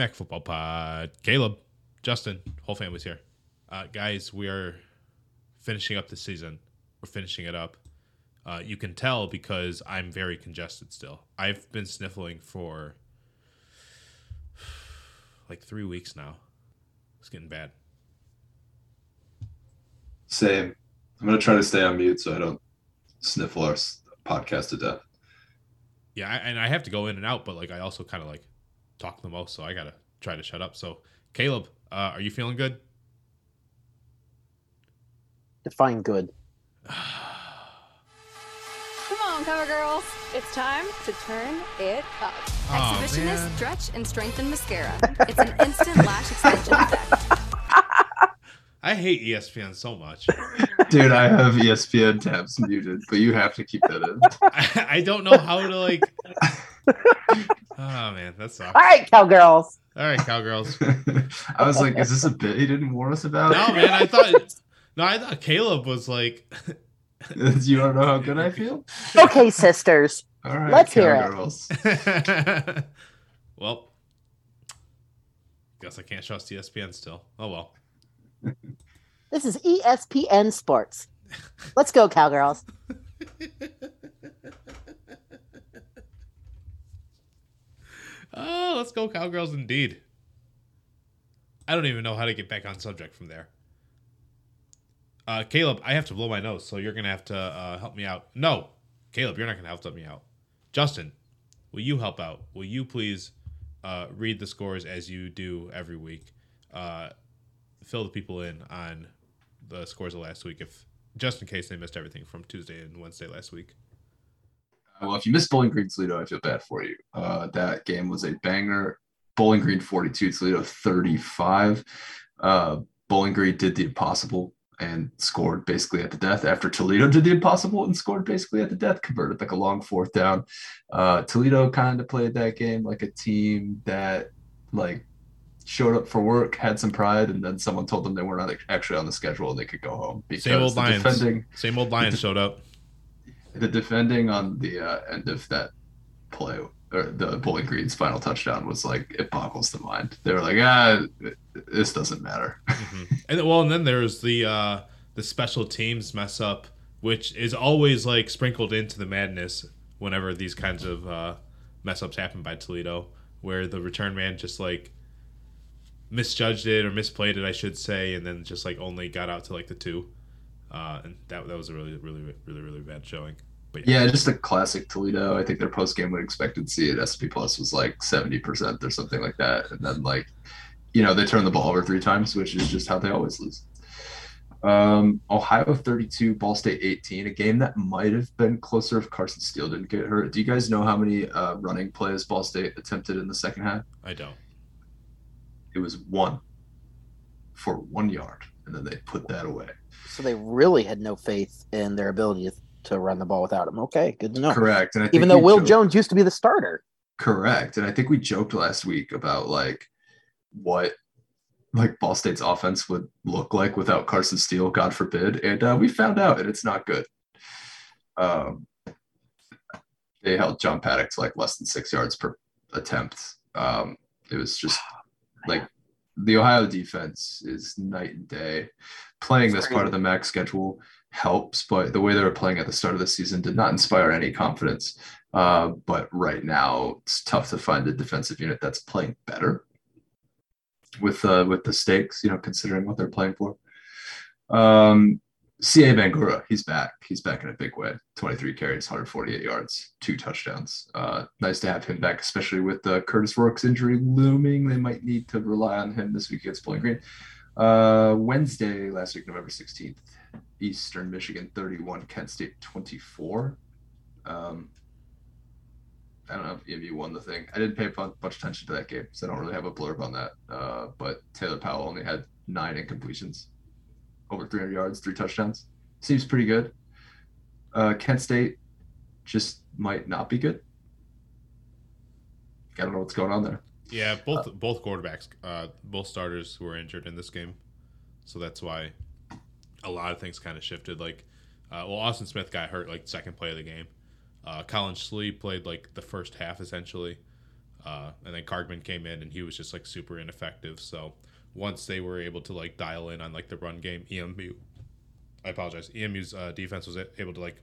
Mac Football Pod. Caleb, Justin, whole family's here. Uh, guys, we are finishing up the season. We're finishing it up. Uh, you can tell because I'm very congested still. I've been sniffling for like three weeks now. It's getting bad. Same. I'm gonna try to stay on mute so I don't sniffle our podcast to death. Yeah, I, and I have to go in and out, but like I also kind of like talk the most, so I gotta try to shut up. So, Caleb, uh, are you feeling good? Define good. Come on, cover girls. It's time to turn it up. Aw, Exhibitionist man. Stretch and Strengthen Mascara. It's an instant lash extension effect. I hate ESPN so much. Dude, I have ESPN tabs muted, but you have to keep that in. I, I don't know how to like. Oh man, that's sucks. All right, cowgirls. All right, cowgirls. I was like, is this a bit he didn't warn us about? No, man, I thought. No, I thought Caleb was like. you don't know how good I feel? Okay, sisters. All right, Let's hear it. cowgirls. well, guess I can't trust ESPN still. Oh well. This is ESPN Sports. Let's go, cowgirls. Oh, let's go, cowgirls! Indeed. I don't even know how to get back on subject from there. Uh, Caleb, I have to blow my nose, so you're gonna have to uh, help me out. No, Caleb, you're not gonna help me out. Justin, will you help out? Will you please uh, read the scores as you do every week? Uh, fill the people in on the scores of last week, if just in case they missed everything from Tuesday and Wednesday last week. Well, if you missed Bowling Green Toledo, I feel bad for you. Uh, that game was a banger. Bowling Green 42, Toledo 35. Uh, Bowling Green did the impossible and scored basically at the death after Toledo did the impossible and scored basically at the death, converted like a long fourth down. Uh, Toledo kind of played that game like a team that like showed up for work, had some pride, and then someone told them they were not actually on the schedule and they could go home because Same old the Lions. defending Same old Lions showed up. The defending on the uh, end of that play or the Bowling Green's final touchdown was like it boggles the mind. They were like, ah, this doesn't matter. Mhm. And well, and then there's the uh, the special teams mess up, which is always like sprinkled into the madness whenever these kinds of uh, mess ups happen by Toledo, where the return man just like misjudged it or misplayed it, I should say, and then just like only got out to like the two, uh, and that that was a really really really really bad showing. But yeah, just a classic Toledo. I think their post game win expectancy at SP Plus was like seventy percent or something like that, and then like, you know, they turned the ball over three times, which is just how they always lose. Um, Ohio 32, Ball State 18, a game that might have been closer if Carson Steele didn't get hurt. Do you guys know how many uh, running plays Ball State attempted in the second half? I don't. it was one for one yard, and then they put that away. So they really had no faith in their ability to run the ball without him. Okay, good to know. Correct. And Even though Will joked- Jones used to be the starter. correct, and I think we joked last week about like what like Ball State's offense would look like without Carson Steele, God forbid, and uh, we found out, and it's not good. Um, they held John Paddock to like less than six yards per attempt. Um, it was just like the Ohio defense is night and day. Playing this part of the MAC schedule helps, but the way they were playing at the start of the season did not inspire any confidence. Uh, but right now, it's tough to find a defensive unit that's playing better with uh, with the stakes, you know, considering what they're playing for. Um, Sieh Bangura, he's back. He's back in a big way. 23 carries, 148 yards, two touchdowns. Uh, nice to have him back, especially with the Kurtis Rourke's injury looming. They might need to rely on him this week against Bowling Green. Uh, Wednesday, last week, November 16th, Eastern Michigan 31, Kent State 24. Um, I don't know if EMU won the thing. I didn't pay a bu- much attention to that game, so I don't really have a blurb on that. Uh, but Taylor Powell only had nine incompletions, over 300 yards, three touchdowns. Seems pretty good. Uh, Kent State just might not be good. I don't know what's going on there. Yeah, both both quarterbacks, uh, both starters were injured in this game, so that's why a lot of things kind of shifted. Like, uh, well, Austin Smith got hurt like second play of the game. Uh, Collin Schlee played like the first half essentially. Uh, and then Kargman came in and he was just like super ineffective. So once they were able to like dial in on like the run game, EMU, I apologize, EMU's uh, defense was able to like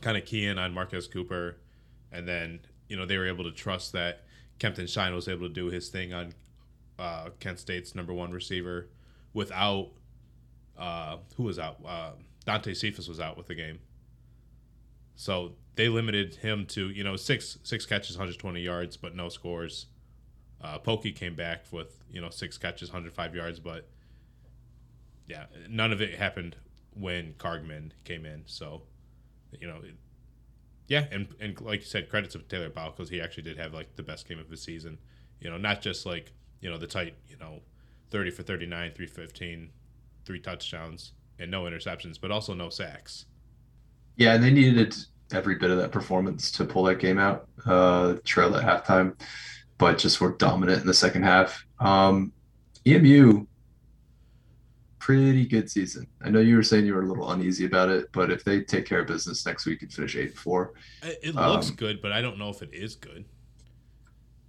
kind of key in on Marquez Cooper, and then you know they were able to trust that Kempton Shine was able to do his thing on uh, Kent State's number one receiver without uh, who was out. Uh, Dante Cephas was out with the game, so they limited him to you know six six catches, 120 yards, but no scores. Uh, Pokey came back with you know six catches, 105 yards, but yeah, none of it happened when Kargman came in. So you know, it, yeah, and and like you said, credits to Taylor Powell because he actually did have like the best game of his season. You know, not just like you know the tight you know, 30 for 39, 315, three touchdowns and no interceptions, but also no sacks. Yeah, and they needed every bit of that performance to pull that game out. Uh, trail at halftime, but just were dominant in the second half. Um, EMU, pretty good season. I know you were saying you were a little uneasy about it, but if they take care of business next week and finish eight and four, it, looks um, good, but I don't know if it is good.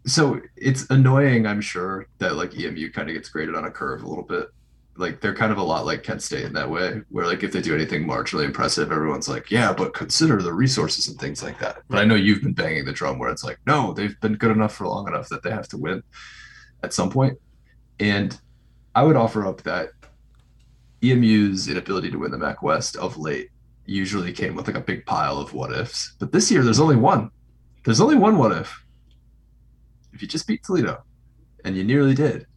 So it's annoying, I'm sure, that like EMU kind of gets graded on a curve a little bit like they're kind of a lot like Kent State in that way, mm-hmm. where like if they do anything marginally impressive, everyone's like, yeah, but consider the resources and things like that. But I know you've been banging the drum where it's like, no, they've been good enough for long enough that they have to win at some point. And I would offer up that EMU's inability to win the MAC West of late usually came with like a big pile of what ifs. But this year, there's only one. There's only one what if. If you just beat Toledo, and you nearly did,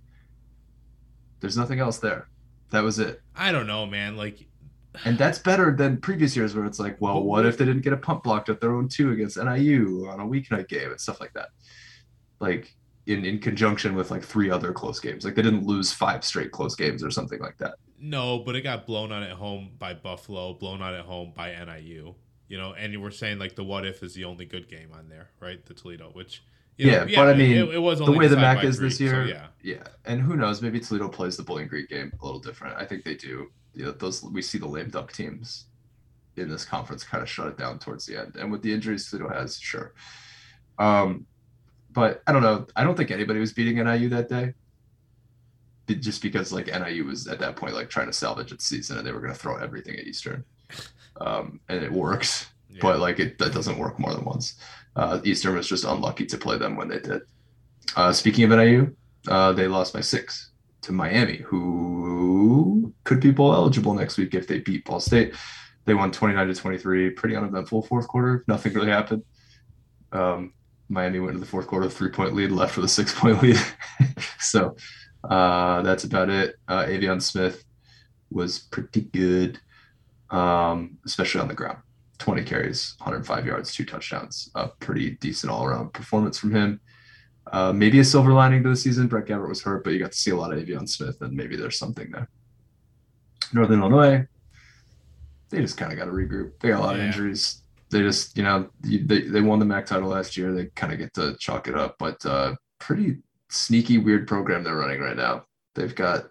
there's nothing else there. That was it. I don't know, man. Like, and that's better than previous years where it's like, well, what if they didn't get a punt blocked at their own two against NIU on a weeknight game and stuff like that? Like in in conjunction with like three other close games. Like they didn't lose five straight close games or something like that. No, but it got blown out at home by Buffalo, blown out at home by NIU. You know, and we're saying like the what if is the only good game on there, right? The Toledo, which know, yeah, yeah, but I mean, it, it was the way the MAC is this year. So yeah, yeah, and who knows? Maybe Toledo plays the Bowling Green game a little different. I think they do. You know, those we see the lame duck teams in this conference kind of shut it down towards the end, and with the injuries Toledo has, sure. Um, but I don't know. I don't think anybody was beating NIU that day. Just because like NIU was at that point like trying to salvage its season and they were going to throw everything at Eastern, um, and it works. Yeah. But like it that doesn't work more than once uh, Eastern was just unlucky to play them when they did. Uh, speaking of NIU, uh, they lost by six to Miami, who could be bowl eligible next week if they beat Ball State. They won 29 to 23, pretty uneventful fourth quarter. Nothing really happened. Um, Miami went to the fourth quarter, three point lead, left with a six point lead. so uh, that's about it. Uh, Aveon Smith was pretty good, um, especially on the ground. 20 carries, 105 yards, two touchdowns. A pretty decent all around performance from him. Uh, maybe a silver lining to the season. Brett Gabbert was hurt, but you got to see a lot of Aveon Smith, and maybe there's something there. Northern Illinois, they just kind of got to regroup. They got a lot yeah. of injuries. They just, you know, they, they won the MAC title last year. They kind of get to chalk it up, but uh, pretty sneaky, weird program they're running right now. They've got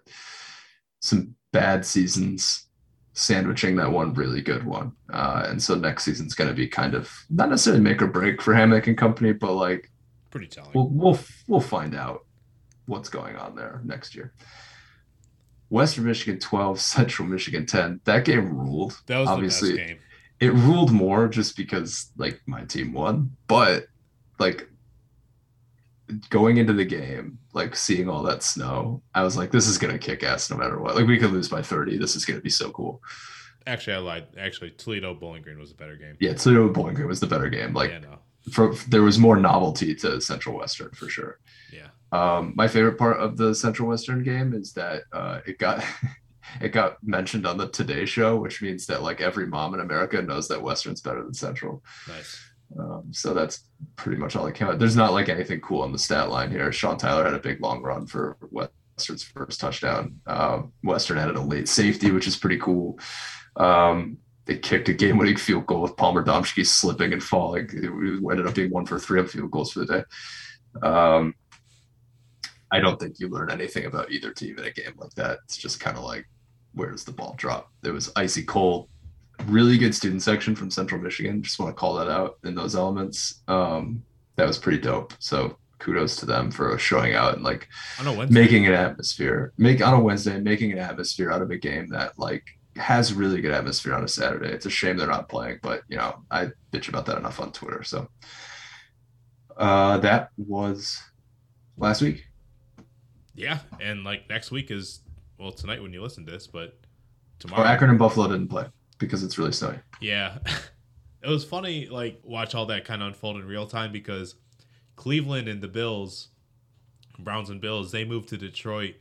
some bad seasons sandwiching that one really good one. Uh, and so next season's going to be kind of not necessarily make or break for Hammock and company, but like pretty telling. We'll we'll we'll find out what's going on there next year. Western Michigan 12, Central Michigan 10. That game ruled. That was obviously game. It ruled more just because like my team won, but like going into the game, like seeing all that snow, I was like, this is gonna kick ass no matter what. Like we could lose by 30. This is gonna be so cool. Actually, I lied. Actually, Toledo Bowling Green was a better game. Yeah, Toledo Bowling Green was the better game. Like yeah, no. for, there was more novelty to Central Western for sure. Yeah. Um, my favorite part of the Central Western game is that uh, it got it got mentioned on the Today Show, which means that like every mom in America knows that Western's better than Central. Nice. Um, so that's pretty much all I came out. There's not like anything cool on the stat line here. Sean Tyler had a big long run for Western's first touchdown. Um, Western added a late safety, which is pretty cool. Um, they kicked a game-winning field goal with Palmer Domschke slipping and falling. It ended up being one for three on field goals for the day. Um, I don't think you learn anything about either team in a game like that. It's just kind of like, where does the ball drop? It was icy cold really good student section from Central Michigan. Just want to call that out in those elements. Um, that was pretty dope. So kudos to them for showing out and like I know Wednesday. making an atmosphere, make on a Wednesday, making an atmosphere out of a game that like has really good atmosphere on a Saturday. It's a shame they're not playing, but you know, I bitch about that enough on Twitter. So uh that was last week. Yeah, and like next week is well tonight when you listen to this, but Oh, tomorrow. Akron and Buffalo didn't play because it's really snowy. Yeah. it was funny, like, watch all that kind of unfold in real time because Cleveland and the Bills, Browns and Bills, they moved to Detroit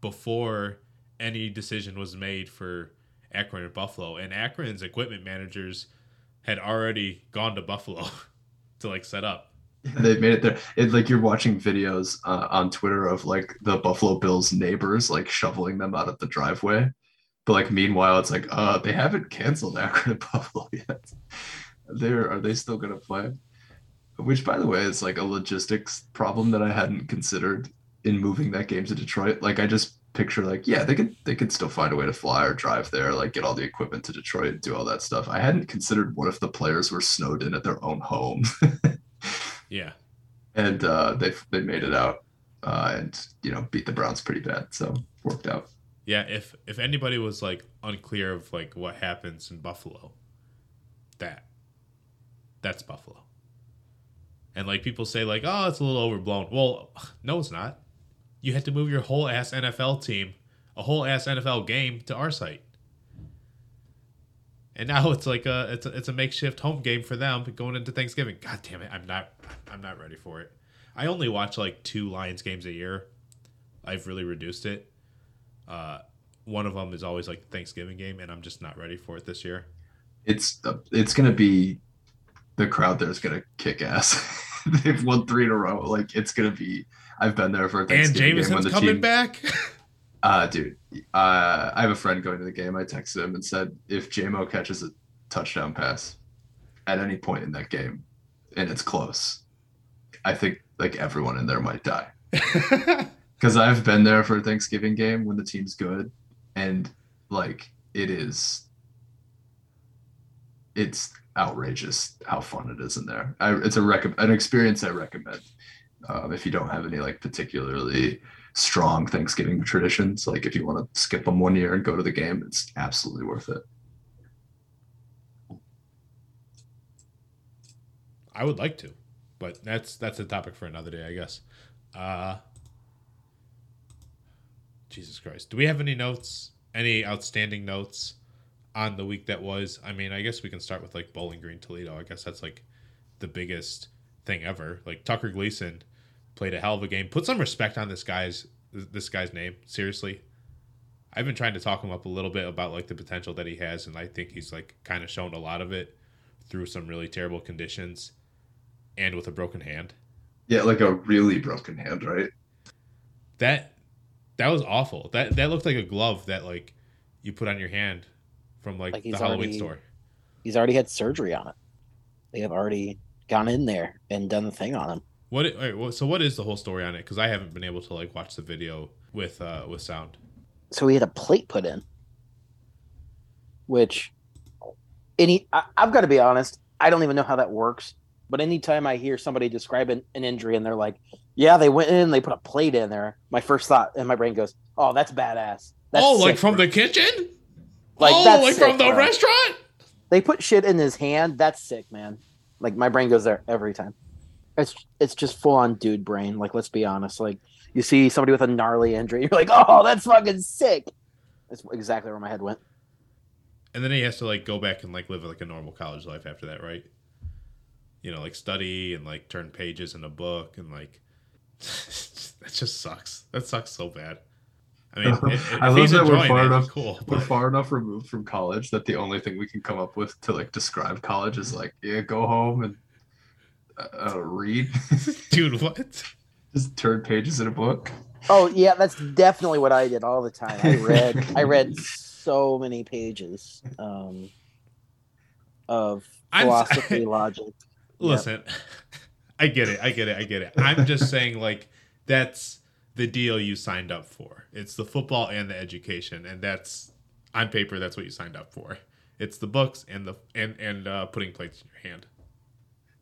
before any decision was made for Akron and Buffalo. And Akron's equipment managers had already gone to Buffalo to like set up. They made it there. It's like you're watching videos uh, on Twitter of like the Buffalo Bills neighbors like shoveling them out of the driveway. But like meanwhile, it's like uh they haven't canceled Akron and Buffalo yet. They're they still gonna play? Which by the way is like a logistics problem that I hadn't considered in moving that game to Detroit. Like I just picture like yeah they could they could still find a way to fly or drive there like get all the equipment to Detroit and do all that stuff. I hadn't considered what if the players were snowed in at their own home. Yeah. and uh, they they made it out uh, and you know beat the Browns pretty bad, so worked out. Yeah, if if anybody was like unclear of like what happens in Buffalo, that that's Buffalo. And like people say like, "Oh, it's a little overblown." Well, no it's not. You had to move your whole ass NFL team, a whole ass NFL game to our site. And now it's like a it's a, it's a makeshift home game for them going into Thanksgiving. God damn it, I'm not I'm not ready for it. I only watch like two Lions games a year. I've really reduced it. Uh, one of them is always like Thanksgiving game, and I'm just not ready for it this year. It's it's gonna be the crowd there's gonna kick ass. They've won three in a row. Like it's gonna be. I've been there for a And Thanksgiving game when Jameson's the coming team. back. Uh, dude, uh, I have a friend going to the game. I texted him and said, if Jamo catches a touchdown pass at any point in that game, and it's close, I think like everyone in there might die. because I've been there for a Thanksgiving game when the team's good, and like it is, it's outrageous how fun it is in there. I, it's a rec- an experience I recommend. Um, if you don't have any like particularly strong Thanksgiving traditions, like if you want to skip them one year and go to the game, it's absolutely worth it. I would like to, but that's that's a topic for another day, I guess. Uh, Jesus Christ, do we have any notes? Any outstanding notes on the week that was? I mean, I guess we can start with like Bowling Green Toledo. I guess that's like the biggest thing ever. Like Tucker Gleason played a hell of a game. Put some respect on this guy's this guy's name. Seriously. I've been trying to talk him up a little bit about like the potential that he has, and I think he's like kind of shown a lot of it through some really terrible conditions and with a broken hand. Yeah, like a really broken hand, right? That that was awful. That that looked like a glove that like you put on your hand from like, Like the Halloween already- store. He's already had surgery on it. They have already gone in there and done the thing on him. What? so what is the whole story on it? Because I haven't been able to like watch the video with uh with sound. So he had a plate put in, which, any I, I've got to be honest, I don't even know how that works. But anytime I hear somebody describe an, an injury and they're like, "Yeah, they went in, they put a plate in there," my first thought in my brain goes, "Oh, that's badass." That's oh, like from bro." the kitchen? Like, oh, like from the bro. restaurant? they put shit in his hand. That's sick, man. Like my brain goes there every time. It's it's just full on dude brain. Like let's be honest. Like you see somebody with a gnarly injury, you're like, oh, that's fucking sick. That's exactly where my head went. And then he has to like go back and like live like a normal college life after that, right? You know, like study and like turn pages in a book and like that just sucks. That sucks so bad. I mean, if, if I love that we're far it, enough- Cool, We're but- far enough removed from college that the only thing we can come up with to like describe college is like, yeah, go home and uh, uh, read, dude, what? just turn pages in a book. Oh yeah, that's definitely what I did all the time. I read I read so many pages um, of I'm- philosophy, logic. Listen, I get it. I get it. I get it. I'm just saying, like, that's the deal you signed up for. It's the football and the education, and that's on paper. That's what you signed up for. It's the books and the and and uh, putting plates in your hand.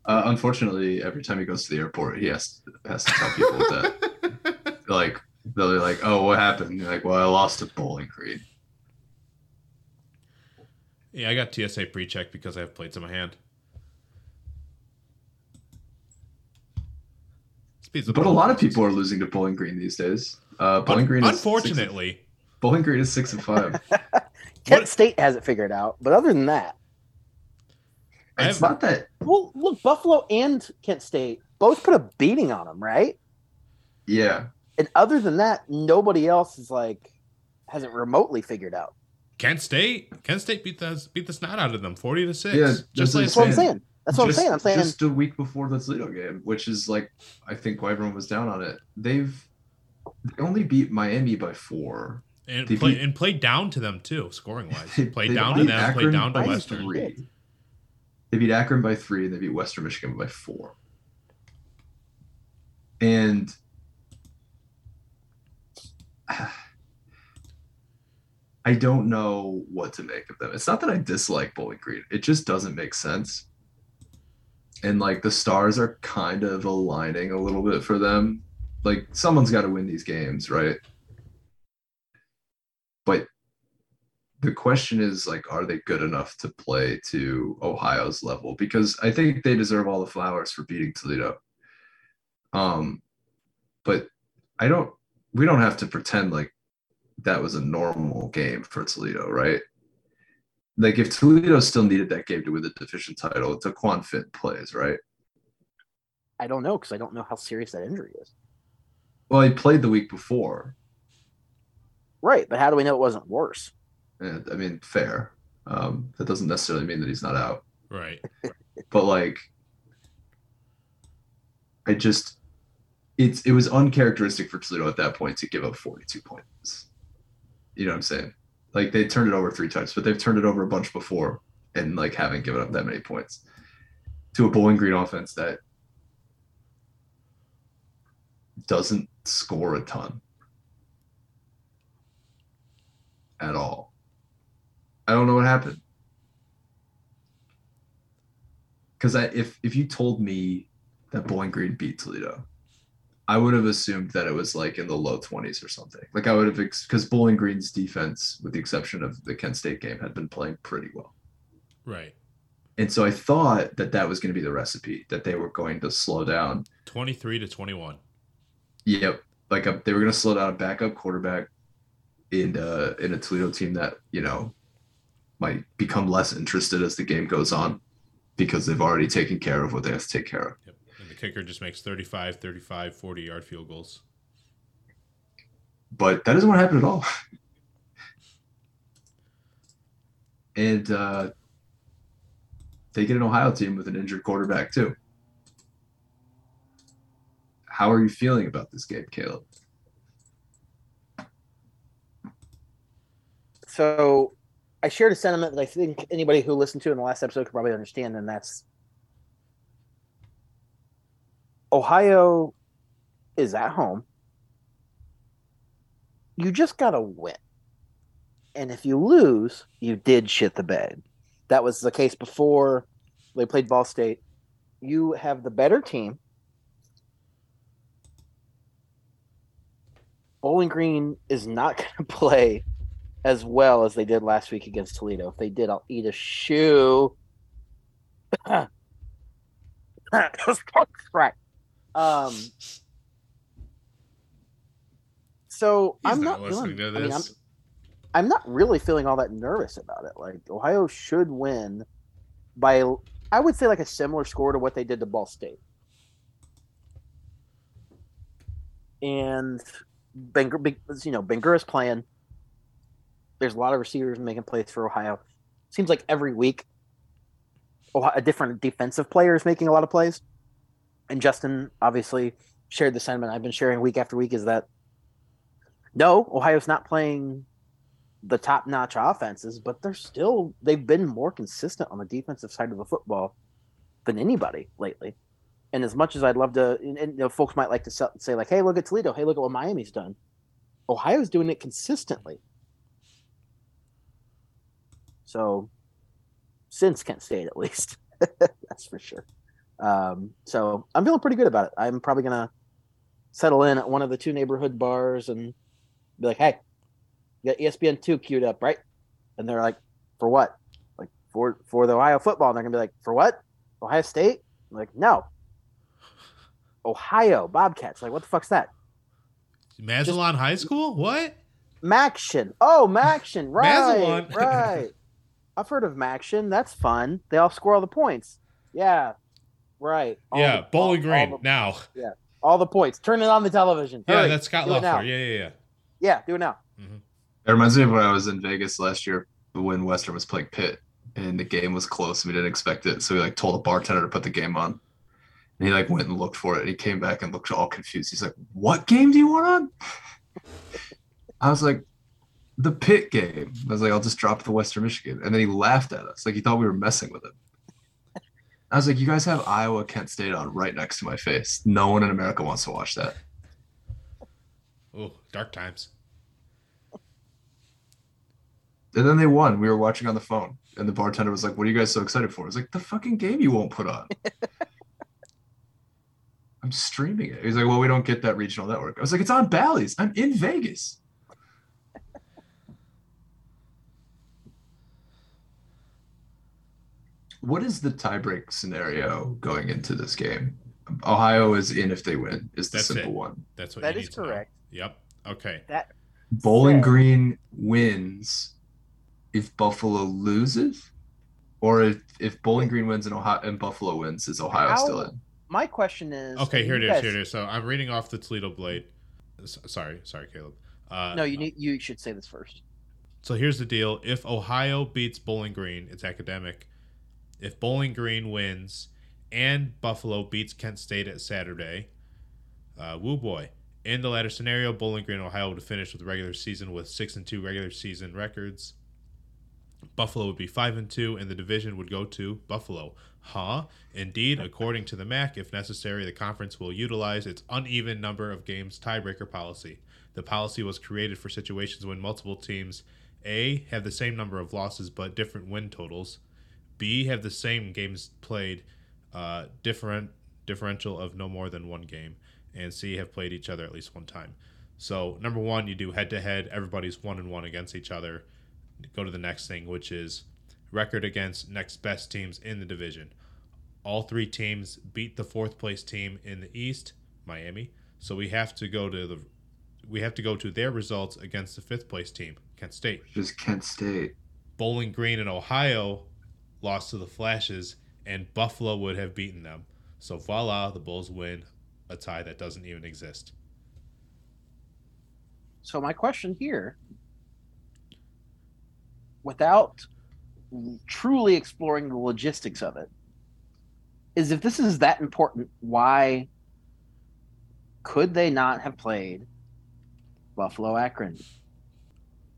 Uh, unfortunately, every time he goes to the airport, he has has to tell people that like they're like, "Oh, what happened?" You're like, "Well, I lost to Bowling Green." yeah, I got TSA pre-check because I have plates in my hand. Speeds of But a lot of people are losing to Bowling Green these days. Uh, Bowling Un- Green, is six- unfortunately, Bowling Green is six and five. Kent What- State has it figured out, but other than that, it's not that. well, look, Buffalo and Kent State both put a beating on them, right? Yeah, And other than that, nobody else is like hasn't remotely figured out. Kent State, Kent State beat the beat the snot out of them, forty to six. Yeah, just like That's what I'm saying. Saying. That's what just, I'm saying. I'm saying just a week before the Toledo game, which is like I think why everyone was down on it. They've they only beat Miami by four. and they play beat- and played down to them too, scoring wise. They- Played they down to beat them, played Akron down to by Western. three. They beat Akron by three, and they beat Western Michigan by four. And I don't know what to make of them. It's not that I dislike Bowling Green; it just doesn't make sense. And like the stars are kind of aligning a little bit for them. Like someone's got to win these games, right? But the question is like are they good enough to play to ohio's level because i think they deserve all the flowers for beating toledo um but i don't we don't have to pretend like that was a normal game for toledo right like if toledo still needed that game to win the division title Dequan Finn plays right I don't know because I don't know how serious that injury is. well he played the week before Right, but how do we know it wasn't worse? and i mean fair um that doesn't necessarily mean that he's not out Right. but like I just it's it was uncharacteristic for Toledo at that point to give up 42 points. You know what I'm saying? Like they turned it over three times, but they've turned it over a bunch before and like haven't given up that many points to a Bowling Green offense that doesn't score a ton at all. I don't know what happened. because I if if you told me that Bowling Green beat Toledo, I would have assumed that it was like in the low twenties or something. Like I would have because Bowling Green's defense, with the exception of the Kent State game, had been playing pretty well, Right. and so I thought that that was going to be the recipe that they were going to slow down. Twenty three to twenty one. Yep, like a, they were going to slow down a backup quarterback in uh, in a Toledo team that you know might become less interested as the game goes on because they've already taken care of what they have to take care of. Yep. And the kicker just makes 35, 35, 40 yard field goals. but that isn't what happened at all. and uh, they get an Ohio team with an injured quarterback too. How are you feeling about this game, Caleb? So I shared a sentiment that I think anybody who listened to in the last episode could probably understand, and that's Ohio is at home. You just gotta win. And if you lose, you did shit the bed. That was the case before they played Ball State. You have the better team. Bowling Green is not going to play as well as they did last week against Toledo. If they did, I'll eat a shoe. right. Um. So He's I'm not, not, feeling, to I mean, this. I'm, I'm not really feeling all that nervous about it. Like Ohio should win by, I would say, like a similar score to what they did to Ball State. And Benger, Big- you know, Bangura's playing. There's a lot of receivers making plays for Ohio. Seems like every week, a different defensive player is making a lot of plays. And Justin obviously shared the sentiment I've been sharing week after week is that no, Ohio's not playing the top notch offenses, but they're still they've been more consistent on the defensive side of the football than anybody lately. And as much as I'd love to, and, and, you know, folks might like to say like, "Hey, look at Toledo. Hey, look at what Miami's done." Ohio's doing it consistently. So, since Kent State, at least, that's for sure. Um, so I'm feeling pretty good about it. I'm probably gonna settle in at one of the two neighborhood bars and be like, "Hey, you got ESPN two queued up, right?" And they're like, "For what?" Like for for the Ohio football. And they're gonna be like, "For what? Ohio State?" I'm like, "No, Ohio Bobcats." Like, what the fuck's that? Massillon High School? What? Maction. Oh, Maction. Right. Right. I've heard of Maction. That's fun. They all score all the points. Yeah. Right. All yeah, the- Bowling all- all Green the- now. Yeah, all the points. Turn it on the television. Yeah, Hurry. that's Scott Do it now. Yeah, yeah, yeah. Yeah, do it now. Mm-hmm. It reminds me of when I was in Vegas last year when Western was playing Pitt and the game was close. And we didn't expect it. So we like told a bartender to put the game on. And he like went and looked for it. And he came back and looked all confused. He's like, What game do you want on? I was like, The Pitt game. I was like, I'll just drop the Western Michigan. And then he laughed at us. Like he thought we were messing with him. I was like, You guys have Iowa Kent State on right next to my face. No one in America wants to watch that. Oh, dark times. And then they won. We were watching on the phone, and the bartender was like, "What are you guys so excited for?" I was like, "The fucking game you won't put on." I'm streaming it. He's like, "Well, we don't get that regional network." I was like, "It's on Bally's. I'm in Vegas." What is the tiebreak scenario going into this game? Ohio is in if they win. Is the That's simple it. one. That's what That you is need to know. correct. Yep. Okay. That Bowling Said- Green wins if Buffalo loses, or if, if Bowling Green wins and Ohio and Buffalo wins, is Ohio How- still in? my question is Okay, here it is. guys- Here it is. So I'm reading off the Toledo Blade. Sorry, sorry, Caleb. Uh, No, you need you should say this first. So here's the deal: if Ohio beats Bowling Green, it's academic. If Bowling Green wins and Buffalo beats Kent State at Saturday, uh, woo boy. In the latter scenario, Bowling Green, Ohio would finish with regular season with six and two regular season records. Buffalo would be five and two, and the division would go to Buffalo. Huh? Indeed, according to the MAC, if necessary, the conference will utilize its uneven number of games tiebreaker policy. The policy was created for situations when multiple teams A have the same number of losses but different win totals, B have the same games played, uh, different differential of no more than one game, and C have played each other at least one time. So number one, you do head to head. Everybody's one and one against each other. Go to the next thing, which is record against next best teams in the division. All three teams beat the fourth place team in the East, Miami. So we have to go to the we have to go to their results against the fifth place team, Kent State. Just Kent State. Bowling Green and Ohio lost to the Flashes, and Buffalo would have beaten them. So voila, the Bulls win a tie that doesn't even exist. So my question here, without truly exploring the logistics of it, is if this is that important, why could they not have played Buffalo Akron?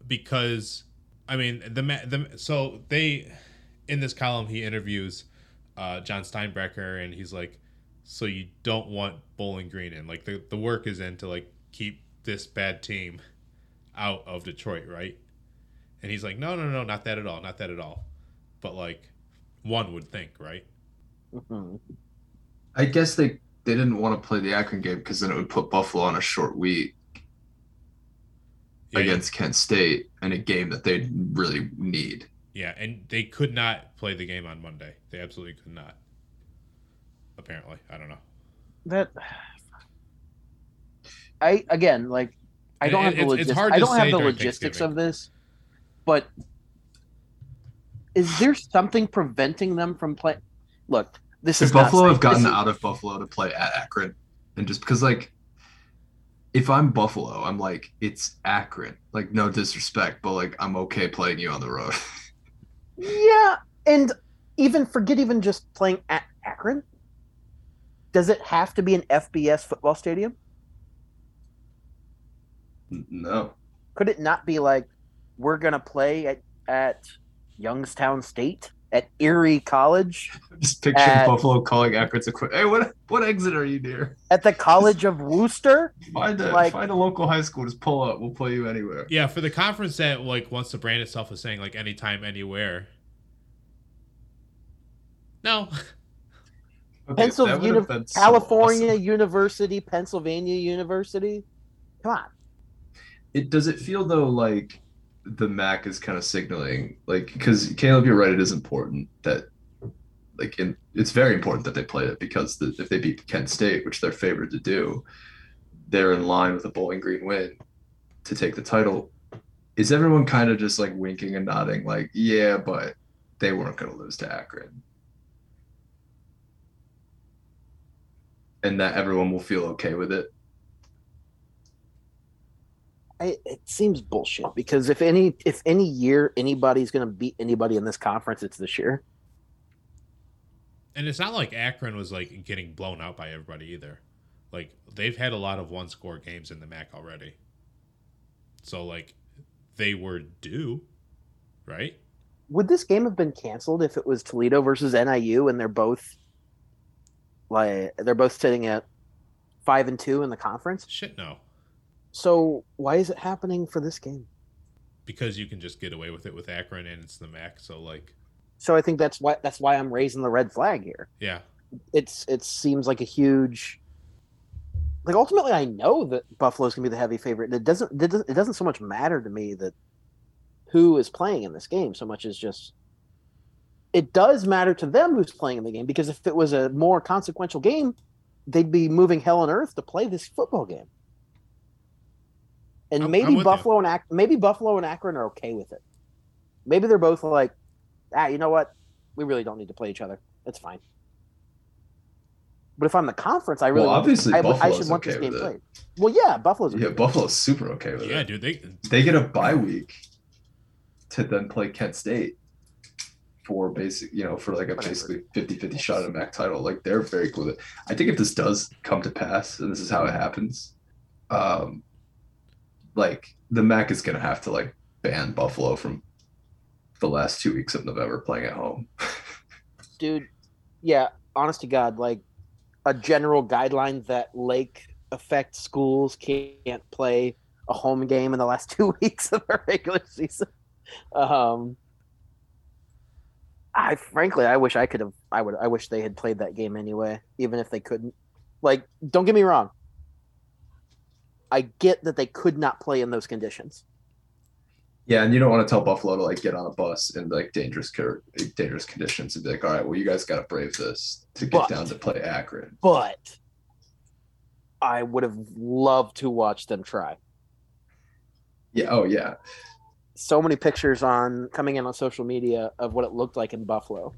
because I mean the the so they in this column he interviews uh, Jon Steinbrecher and he's like, so you don't want Bowling Green in like the the work is in to like keep this bad team out of Detroit, right? And he's like, no, no, no, not that at all, not that at all. But like, one would think, right? Mhm. I guess they they didn't want to play the Akron game because then it would put Buffalo on a short week Yeah, against Kent State in a game that they really need. Yeah, and they could not play the game on Monday. They absolutely could not. Apparently, I don't know. That I again like I don't It- have the it's- it's logistics. hard I don't have the logistics of this, but is there something preventing them from playing? Look, this If is Buffalo saying- have gotten this is- out of Buffalo to play at Akron, and just because like, if I'm Buffalo, I'm like it's Akron. Like no disrespect, but like I'm okay playing you on the road. Yeah, and even forget even just playing at Akron. Does it have to be an FBS football stadium? no. Could it not be like we're gonna play at at Youngstown State at Erie College Just picture At- Buffalo calling Akron's a quick. Hey, what what exit are you near? at the College of Wooster? Find a Like- find a local high school. Just pull up. We'll play you anywhere. Yeah, for the conference that like wants to brand itself as saying like anytime, anywhere. No, Okay, Pennsylvania, would've so California awesome. University, Pennsylvania University. Come on. It does it feel though like the MAC is kind of signaling like because Caleb, you're right. It is important that like in, it's very important that they play it because the, if they beat Kent State, which they're favored to do, they're in line with a Bowling Green win to take the title. Is everyone kind of just like winking and nodding, like, yeah, but they weren't going to lose to Akron? And that everyone will feel okay with it. I, it seems bullshit because if any if any year anybody's going to beat anybody in this conference, it's this year. And it's not like Akron was like getting blown out by everybody either. Like they've had a lot of one score games in the MAC already. So like they were due, right? Would this game have been canceled if it was Toledo versus NIU and they're both like they're both sitting at five and two in the conference? Shit no. So why is it happening for this game? Because you can just get away with it with Akron and it's the MAC, so like So I think that's why that's why I'm raising the red flag here. yeah. It's it seems like a huge like ultimately I know that Buffalo's gonna be the heavy favorite. It doesn't it doesn't it doesn't so much matter to me that who is playing in this game so much as just it does matter to them who's playing in the game because if it was a more consequential game, they'd be moving hell and earth to play this football game. And I'm- I'm maybe you. Buffalo and Ak- maybe Buffalo and Akron are okay with it. Maybe they're both like, ah, you know what? We really don't need to play each other. It's fine. But if I'm the conference, I really Well, want- obviously I, I should want this okay game played. Well, yeah, Buffalo's Yeah, okay. Buffalo's super okay with Yeah, it. Yeah, dude, they They get a bye week to then play Kent State for basic, you know, for like a basically 50-50 shot at a MAC title. Like they're very cool with it. I think if this does come to pass, and this is how it happens, um, like the MAC is gonna have to like ban Buffalo from the last two weeks of November playing at home. dude. Yeah, honest to God, like a general guideline that Lake effect schools can't play a home game in the last two weeks of their regular season. Um, I frankly, I wish I could have. I would. I wish they had played that game anyway, even if they couldn't. Like, don't get me wrong. I get that they could not play in those conditions. Yeah, and you don't want to tell Buffalo to like get on a bus in like dangerous dangerous conditions and be like, all right, well, you guys got to brave this to get But- down to play Akron. but I would have loved to watch them try. Yeah, oh yeah, So many pictures on coming in on social media of what it looked like in Buffalo,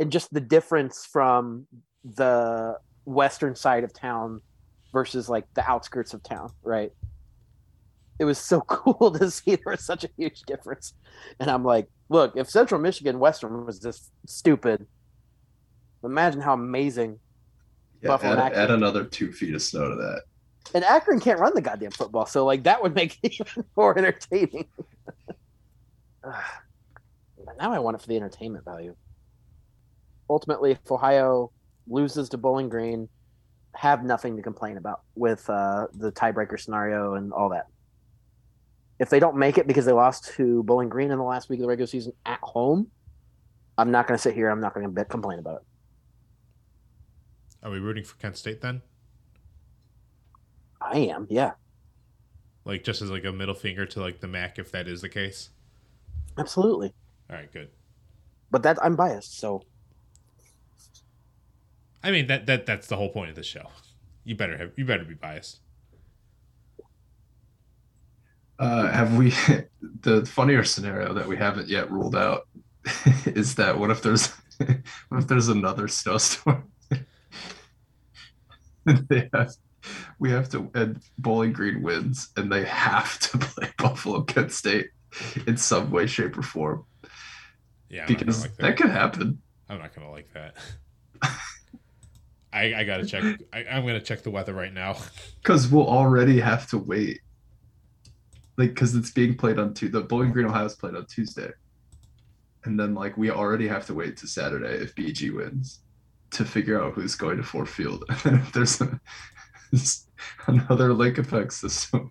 and just the difference from the western side of town versus like the outskirts of town, right? It was so cool to see there was such a huge difference, and I'm like, look, if Central Michigan Western was this stupid, imagine how amazing yeah Buffalo add, Akron. add another two feet of snow to that. and Akron can't run the goddamn football, so like that would make it even more entertaining. Now I want it for the entertainment value. Ultimately, if Ohio loses to Bowling Green, have nothing to complain about with uh, the tiebreaker scenario and all that. If they don't make it because they lost to Bowling Green in the last week of the regular season at home, I'm not going to sit here. I'm not going to complain about it. Are we rooting for Kent State then? I am, yeah, Like just as like a middle finger to like the MAC if that is the case. absolutely. All right, good. But that I'm biased, so I mean that that that's the whole point of the show. You better have you better be biased. Uh, have we? The funnier scenario that we haven't yet ruled out is that what if there's what if there's another snowstorm? they have, we have to and Bowling Green wins, and they have to play Buffalo Kent State in some way, shape, or form Yeah, I'm because like that that. could happen. I'm not gonna like that. I I gotta check. I, I'm gonna check the weather right now. Because we'll already have to wait. Like, because it's being played on Tuesday. The Bowling Green, Ohio is played on Tuesday. And then, like, we already have to wait to Saturday if BG wins to figure out who's going to Ford Field. And then if there's a, another lake effect system.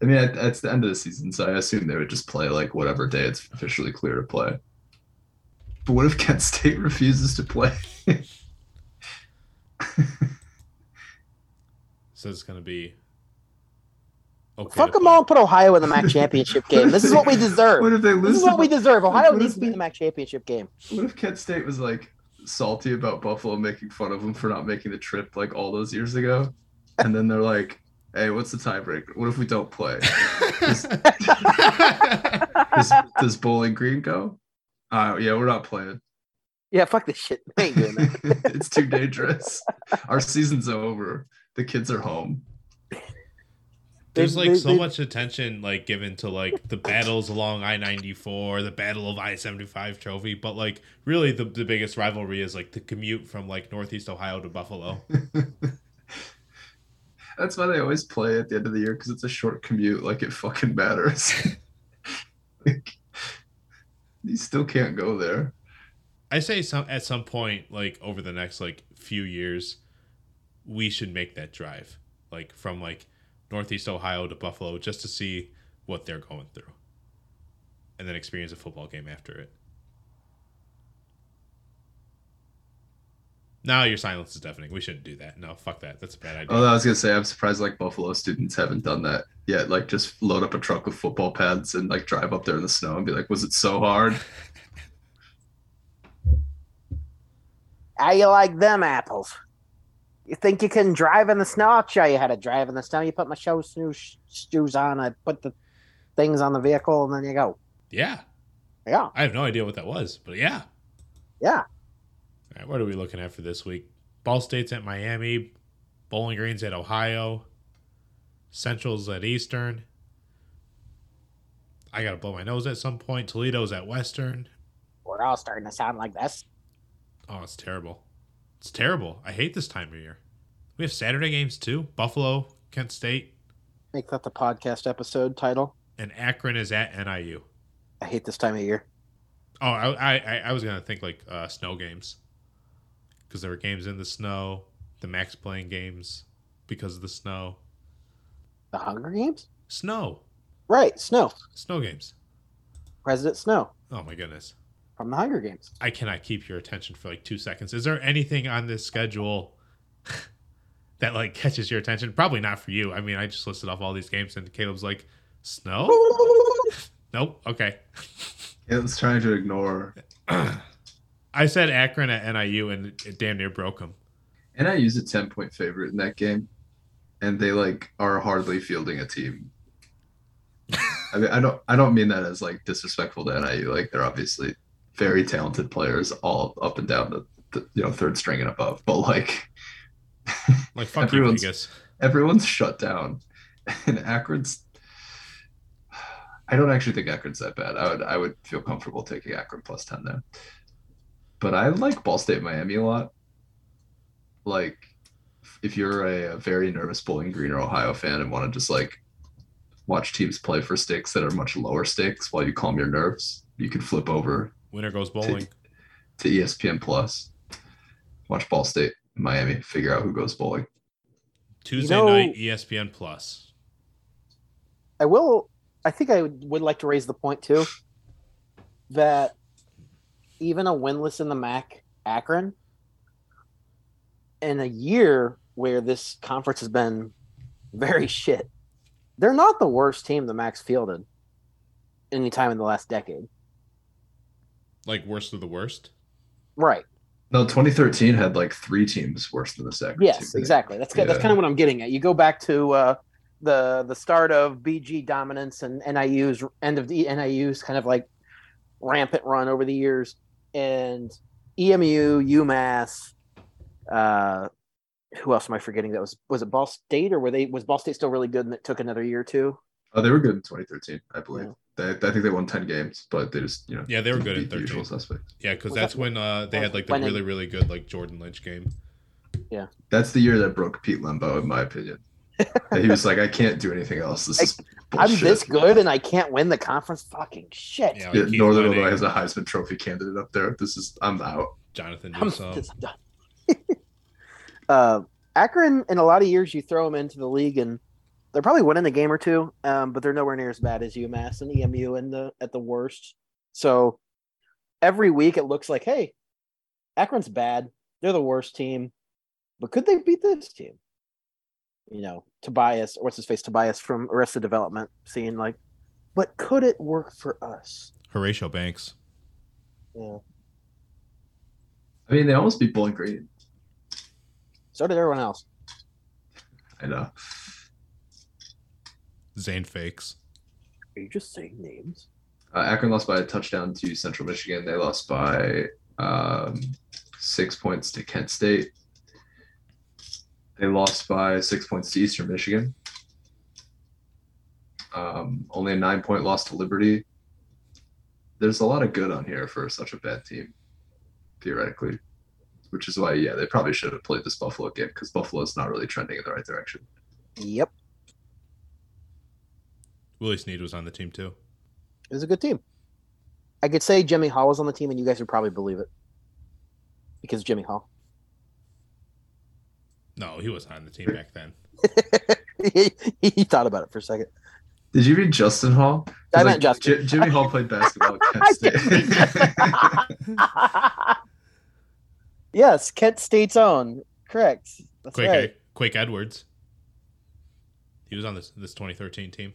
I mean, it's the end of the season, so I assume they would just play, like, whatever day it's officially clear to play. But what if Kent State refuses to play? So it's gonna be okay. Fuck them play. all and put Ohio in the MAC championship game. This is what we deserve. what if they lose? This lose? is to what we deserve. Ohio What needs to be in the MAC championship game. What if Kent State was like salty about Buffalo making fun of them for not making the trip like all those years ago? And then they're like, hey, what's the tiebreaker? What if we don't play? Does, does, does Bowling Green go? Uh, yeah, we're not playing. Yeah, fuck this shit. I ain't doing that. it's too dangerous. Our season's over. The kids are home. There's like so much attention like given to like the battles along I ninety four, the Battle of I seventy five trophy, but like really the, the biggest rivalry is like the commute from like Northeast Ohio to Buffalo. That's why they always play at the end of the year because it's a short commute. Like it fucking matters. like, you still can't go there. I say some at some point, like over the next like few years, we should make that drive, like from like Northeast Ohio to Buffalo, just to see what they're going through, and then experience a football game after it. Now your silence is deafening. We shouldn't do that. No, fuck that. That's a bad idea. Oh, I was gonna say I'm surprised like Buffalo students haven't done that yet. Like just load up a truck with football pads and like drive up there in the snow and be like, was it so hard? How you like them apples? You think you can drive in the snow? I'll show you how to drive in the snow. You put my show shoes shoes on. I put the things on the vehicle, and then you go. yeah, Yeah, I have no idea what that was, but yeah. yeah. All right, what are we looking at for this week? Ball State's at Miami, Bowling Green's at Ohio, Central's at Eastern. I gotta blow my nose at some point. Toledo's at Western. We're all starting to sound like this. Oh, it's terrible. It's terrible. I hate this time of year. We have Saturday games too. Buffalo, Kent State, Make that the podcast episode title. and Akron is at NIU. I hate this time of year. Oh, I I, I was gonna think like uh, snow games, because there were games in the snow. The Max playing games because of the snow. The Hunger Games? Snow, Right, Snow. snow games. President Snow Oh my goodness. from the Hunger Games. I cannot keep your attention for like two seconds. Is there anything on this schedule that like catches your attention? Probably not for you. I mean, I just listed off all these games and Caleb's like, snow? Nope. Okay. Caleb's trying to ignore. I said Akron at NIU and it damn near broke him. NIU's a 10 point favorite in that game, and they like are hardly fielding a team. I mean, I don't I don't mean that as like disrespectful to NIU. Like they're obviously very talented players, all up and down the, the you know third string and above. But like Like, fuck you, Everyone's- Vegas. everyone's shut down, and Akron's. I don't actually think Akron's that bad. I would I would feel comfortable taking Akron plus ten there. But I like Ball State Miami a lot. Like, if you're a, a very nervous Bowling Green or Ohio fan and want to just like watch teams play for stakes that are much lower stakes while you calm your nerves, you can flip over Winner goes bowling. to E ESPN Plus. Watch Ball State Miami. Figure out who goes bowling. Tuesday know- night, ESPN Plus. I will. I think I would, would like to raise the point too that even a winless in the MAC Akron in a year where this conference has been very shit, they're not the worst team the MAC's fielded any time in the last decade. Like, worst of the worst. Right. No, 2013 had like three teams worse than the second. Yes, team. exactly. That's good. That's kind of what I'm getting at. You go back to uh, the the start of BG dominance and NIU's end of the NIU's kind of like rampant run over the years, and EMU, UMass. Uh, who else am I forgetting? That was was it Ball State or were they was Ball State still really good and it took another year or two? Oh, they were good in 2013, I believe. Yeah. They, I think they won 10 games, but they just, you know, Yeah, they were good in beat the usual 13. suspects. Yeah, because that's that- when uh, they had like the really, really good like Jordan Lynch game. Yeah, that's the year that broke Pete Lembo, in my opinion. He was like, I can't do anything else. This is I'm this good and I can't win the conference. Fucking shit. Yeah, Yeah, like Keith Northern Lenning, Illinois has a Heisman Trophy candidate up there. This is, I'm out. Jonathan I'm Newsom. just done. uh, Akron, in a lot of years, you throw them into the league, and they're probably winning a game or two, um, but they're nowhere near as bad as UMass and EMU in the at the worst. So every week it looks like, hey, Akron's bad. They're the worst team, but could they beat this team? You know, Tobias, what's his face? Tobias from Arrested Development, seeing like, but could it work for us? Horatio Banks. Yeah. I mean, they almost beat Bowling Green. So did everyone else. I know. Zane Fakes. Are you just saying names? Uh, Akron lost by a touchdown to Central Michigan. They lost by um, six points to Kent State. They lost by six points to Eastern Michigan. Um, only a nine point loss to Liberty. There's a lot of good on here for such a bad team, theoretically. Which is why, yeah, they probably should have played this Buffalo game because Buffalo's not really trending in the right direction. Yep. Willie Snead was on the team too. It was a good team. I could say Jimmy Hall was on the team, and you guys would probably believe it because Jimmy Hall. No, he wasn't on the team back then. he, he thought about it for a second. Did you mean Justin Hall? I like, meant Justin. J- Jimmy Hall played basketball at Kent State. yes, Kent State's own. Correct. That's Quake, right. Quake Edwards. He was on this this 2013 team.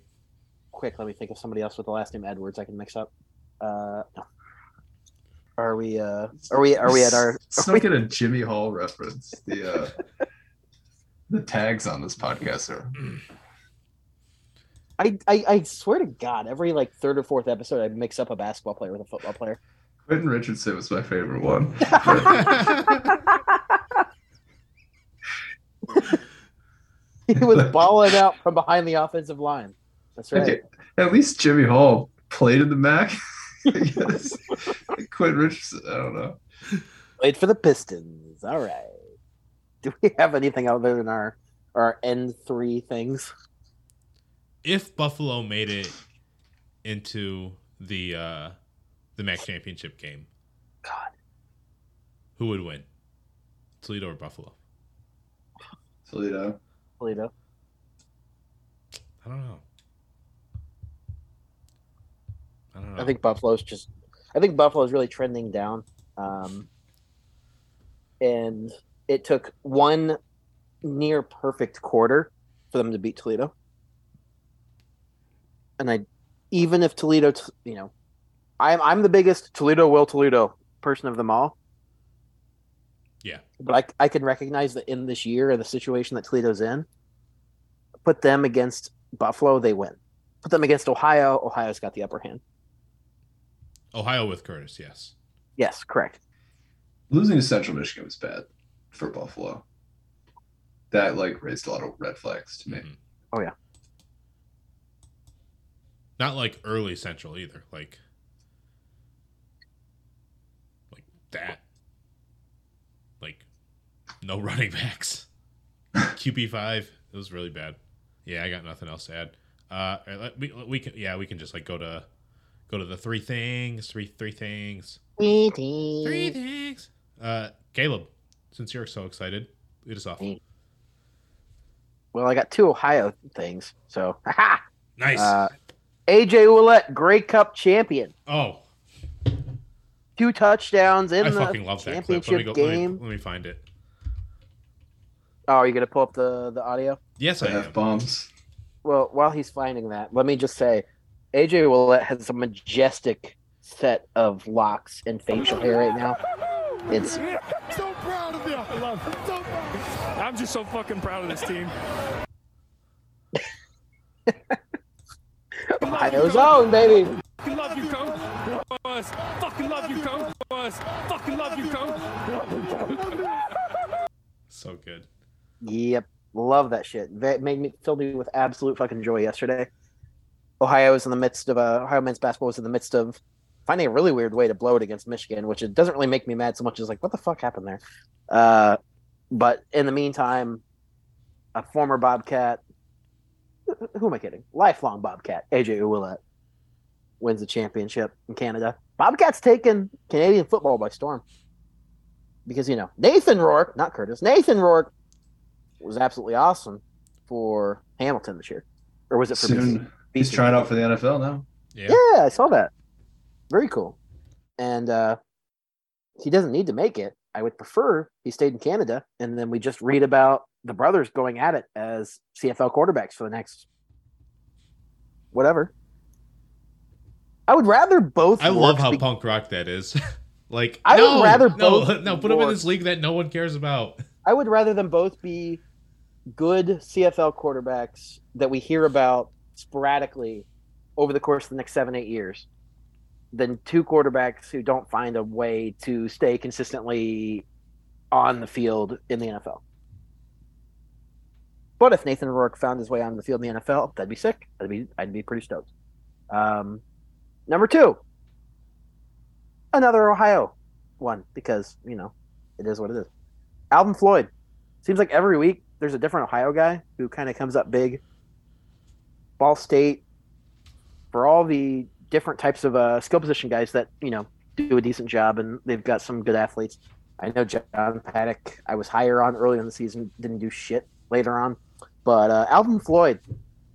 Quick, let me think of somebody else with the last name Edwards I can mix up. Uh, no. Are we? Uh, are we? Are we at our? Snuck in a Jimmy Hall reference. The uh, the tags on this podcast are I, I I swear to God, every like third or fourth episode, I mix up a basketball player with a football player. Quentin Richardson was my favorite one. he was balling out from behind the offensive line. That's right. At least Jimmy Hall played in the MAC. I guess. Quentin Richardson, I don't know. Wait for the Pistons. All right. Do we have anything other than our our N three things? if Buffalo made it into the uh the MAC championship game, God, who would win? Toledo or Buffalo? Toledo. Toledo. I don't know. I don't know. I think Buffalo's just. I think Buffalo's really trending down, um, and it took one near perfect quarter for them to beat Toledo. And I, even if Toledo, you know, I'm I'm the biggest Toledo will Toledo person of them all. Yeah. But I I can recognize that in this year and the situation that Toledo's in, put them against Buffalo, they win. Put them against Ohio, Ohio's got the upper hand. Ohio with Kurtis, yes. Yes, correct. Losing to Central Michigan was bad for Buffalo. That like raised a lot of red flags to me. Mhm. Oh, yeah. Not like early Central either. Like like that. Like no running backs. QB five. It was really bad. Yeah, I got nothing else to add. Uh, all right, let- we, we can yeah we can just like go to go to the three things three three things three things. Uh, Caleb, since you're so excited, lead us off. Well, I got two Ohio things. So, haha. Nice. Uh, AJ Ouellette, Grey Cup champion. oh, Two touchdowns in I the fucking love that clip. Let me championship go. Let me, game. let me find it. Oh, are you going to pull up the, the audio? Yes, I have bombs. Well, while he's finding that, let me just say AJ Ouellette has a majestic set of locks and facial hair right now. It's I'm just so fucking proud of this team. Ohio's own, baby. Fucking love you, coach. Was. Fucking love you, coach. Was. Fucking love you, coach. So good. Yep, love that shit. That made me filled me with absolute fucking joy yesterday. Ohio was in the midst of uh, Ohio men's basketball was in the midst of finding a really weird way to blow it against Michigan, which it doesn't really make me mad so much as like what the fuck happened there. Uh, but in the meantime, a former Bobcat, who am I kidding? Lifelong Bobcat, AJ Ouellette, wins the championship in Canada. Bobcats taken Canadian football by storm because you know Nathan Rourke, not Kurtis, Nathan Rourke was absolutely awesome for Hamilton this year, or was it for Soon BC? he's trying out for the NFL now. Yeah. Yeah, I saw that. Very cool. and uh, he doesn't need to make it. I would prefer he stayed in Canada, and then we just read about the brothers going at it as CFL quarterbacks for the next whatever. I would rather both. I love how be- punk rock that is. like, I would no, rather no, both no, put him in this league that no one cares about. I would rather them both be good CFL quarterbacks that we hear about sporadically over the course of the next seven, eight years than two quarterbacks who don't find a way to stay consistently on the field in the NFL. But if Nathan Rourke found his way on the field in the NFL, that'd be sick. That'd be I'd be pretty stoked. Um, number two, another Ohio one because you know it is what it is. Alvin Floyd. Seems like every week there's a different Ohio guy who kind of comes up big. Ball State, for all the different types of uh, skill position guys that you know do a decent job and they've got some good athletes. I know John Paddock. I was higher on early in the season, didn't do shit later on, but uh, Alvin Floyd,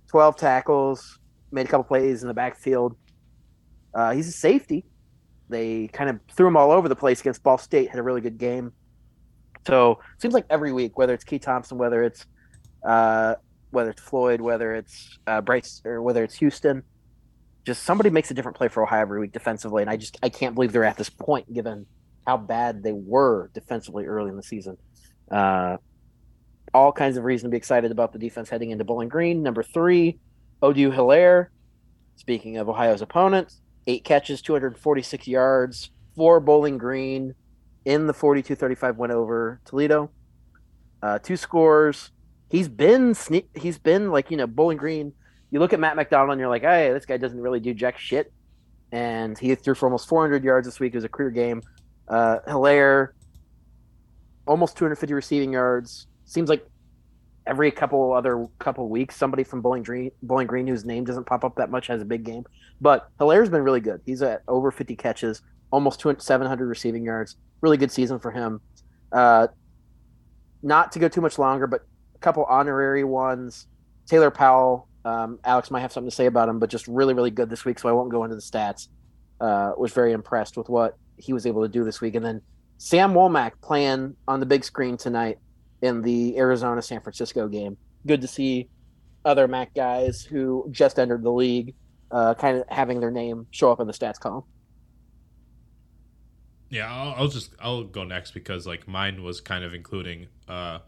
twelve tackles, made a couple plays in the backfield. Uh, he's a safety. They kind of threw him all over the place against Ball State. Had a really good game. So it seems like every week, whether it's Keye Thompson, whether it's uh, whether it's Floyd, whether it's uh, Bryce, or whether it's Houston, just somebody makes a different play for Ohio every week defensively, and I just I can't believe they're at this point given how bad they were defensively early in the season. Uh, all kinds of reason to be excited about the defense heading into Bowling Green. Number three, Odieu Hilaire. Speaking of Ohio's opponents, eight catches, 246 yards for Bowling Green in the 42-35 win over Toledo. Uh, two scores. He's been sne- he's been like you know Bowling Green. You look at Matt McDonald and you're like, hey, this guy doesn't really do jack shit. And he threw for almost 400 yards this week. It was a career game. Uh, Hilaire, almost 250 receiving yards. Seems like every couple other couple weeks, somebody from Bowling Green, Bowling Green, whose name doesn't pop up that much, has a big game. But Hilaire's been really good. He's at over 50 catches, almost 200, 700 receiving yards. Really good season for him. Uh, not to go too much longer, but a couple honorary ones. Taylor Powell. Um, Alex might have something to say about him, but just really, really good this week. So I won't go into the stats. Uh, was very impressed with what he was able to do this week. And then Sam Womack playing on the big screen tonight in the Arizona San Francisco game. Good to see other Mac guys who just entered the league uh, kind of having their name show up in the stats column. Yeah, I'll, I'll just I'll go next because like mine was kind of including uh,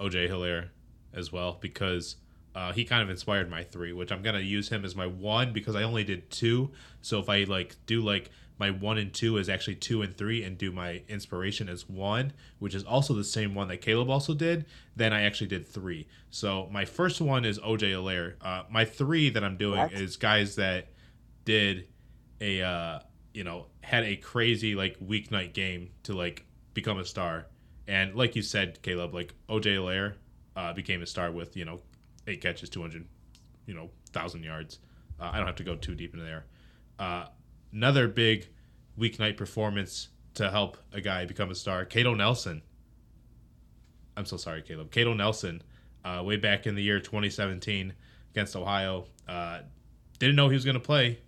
OJ Hilaire as well because uh, he kind of inspired my three, which I'm gonna use him as my one because I only did two. So if I like do like my one and two is actually two and three, and do my inspiration as one, which is also the same one that Caleb also did, then I actually did three. So my first one is OJ Hilaire. Uh, my three that I'm doing What? is guys that did a uh, you know had a crazy like weeknight game to like become a star, and like you said, Caleb, like OJ Hilaire uh, became a star with you know eight catches, two hundred, you know, thousand yards. Uh, I don't have to go too deep into there. Uh, another big weeknight performance to help a guy become a star. Kato Nelson. I'm so sorry, Caleb. Kato Nelson, uh, way back in the year 2017 against Ohio, uh, didn't know he was going to play.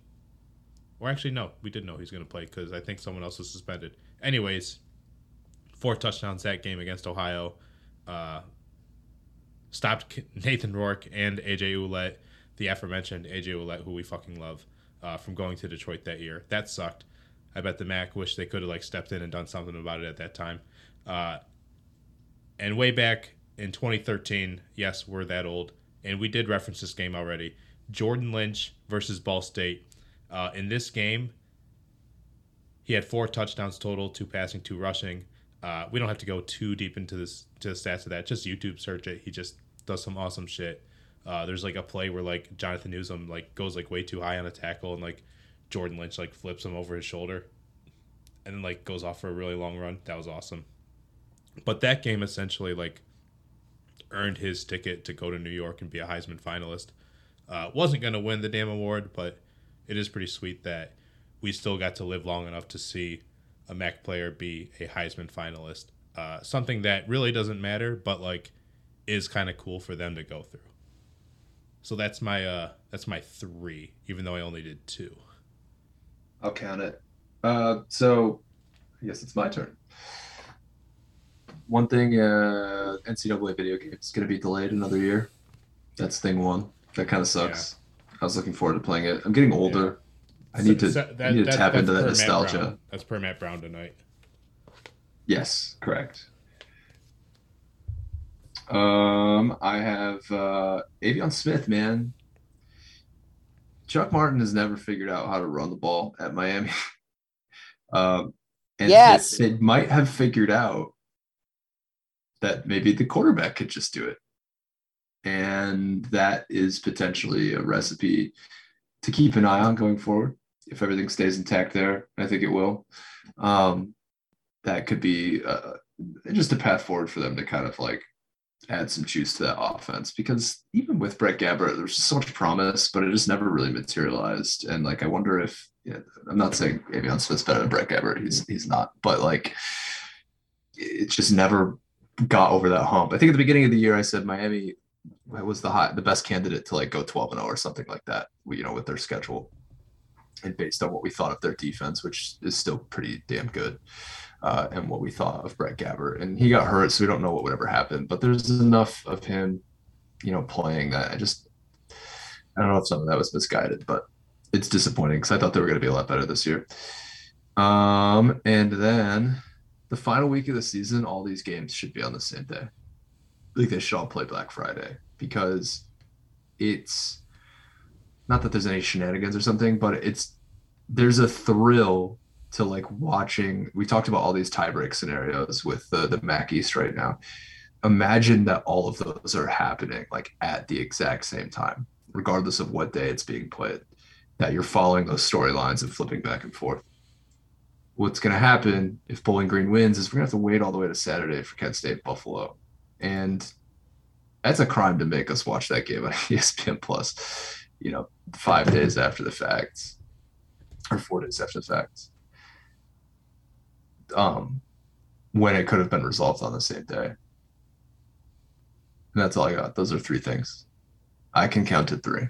Or actually, no, we did know he was going to play because I think someone else was suspended. Anyways, four touchdowns that game against Ohio. Uh, stopped Nathan Rourke and AJ Ouellette, the aforementioned AJ Ouellette, who we fucking love, uh, from going to Detroit that year. That sucked. I bet the Mac wish they could have like stepped in and done something about it at that time. Uh, and way back in 2013, yes, we're that old, and we did reference this game already. Jordan Lynch versus Ball State. Uh, in this game, he had four touchdowns total, two passing, two rushing. Uh, we don't have to go too deep into this to the stats of that. Just YouTube search it. He just does some awesome shit. Uh, there's like a play where like Jonathan Newsome like goes like way too high on a tackle and like Jordan Lynch like flips him over his shoulder and then like goes off for a really long run. That was awesome. But that game essentially like earned his ticket to go to New York and be a Heisman finalist. Uh, wasn't gonna win the damn award, but it is pretty sweet that we still got to live long enough to see a MAC player be a Heisman finalist. Uh, something that really doesn't matter, but like is kind of cool for them to go through. So that's my uh that's my three, even though I only did two. I'll count it. Uh, so I guess it's my turn. One thing, uh, NCAA video game is going to be delayed another year. That's thing one. That kind of sucks. I was looking forward to playing it. I'm getting older. I need to, So- I need to tap into that nostalgia. That's per Matt Brown tonight. Yes, correct. Um, I have uh, Aveon Smith, man. Chuck Martin has never figured out how to run the ball at Miami. um, and Yes. it, might have figured out that maybe the quarterback could just do it. And that is potentially a recipe to keep an eye on going forward. If everything stays intact there, I think it will. Um, that could be uh, just a path forward for them to kind of like add some juice to that offense because even with Brett Gabbert, there's so much promise, but it just never really materialized. And like, I wonder if I'm not saying Aveon Smith's better than Brett Gabbert. He's he's not, but like, it just never got over that hump. I think at the beginning of the year, I said Miami was the hot, the best candidate to like go 12 and 0 or something like that. You know, with their schedule and based on what we thought of their defense, which is still pretty damn good uh, and what we thought of Brett Gabbert. And he got hurt, so we don't know what would ever happen. But there's enough of him, you know, playing that I just I don't know if some of that was misguided, but it's disappointing because I thought they were going to be a lot better this year. Um, and then the final week of the season, all these games should be on the same day. Like they should all play Black Friday because it's not that there's any shenanigans or something, but it's there's a thrill to like watching. We talked about all these tiebreak scenarios with the the MAC East right now. Imagine that all of those are happening like at the exact same time, regardless of what day it's being played. That you're following those storylines and flipping back and forth. What's going to happen if Bowling Green wins is we're going to have to wait all the way to Saturday for Kent State Buffalo, and that's a crime to make us watch that game on ESPN Plus. You know, five days after the fact, or four days after the fact um, when it could have been resolved on the same day. And that's all I got. Those are three things. I can count to three.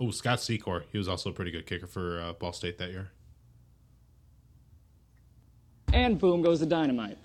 Oh, Scott Secor. He was also a pretty good kicker for uh, Ball State that year. And boom goes the dynamite.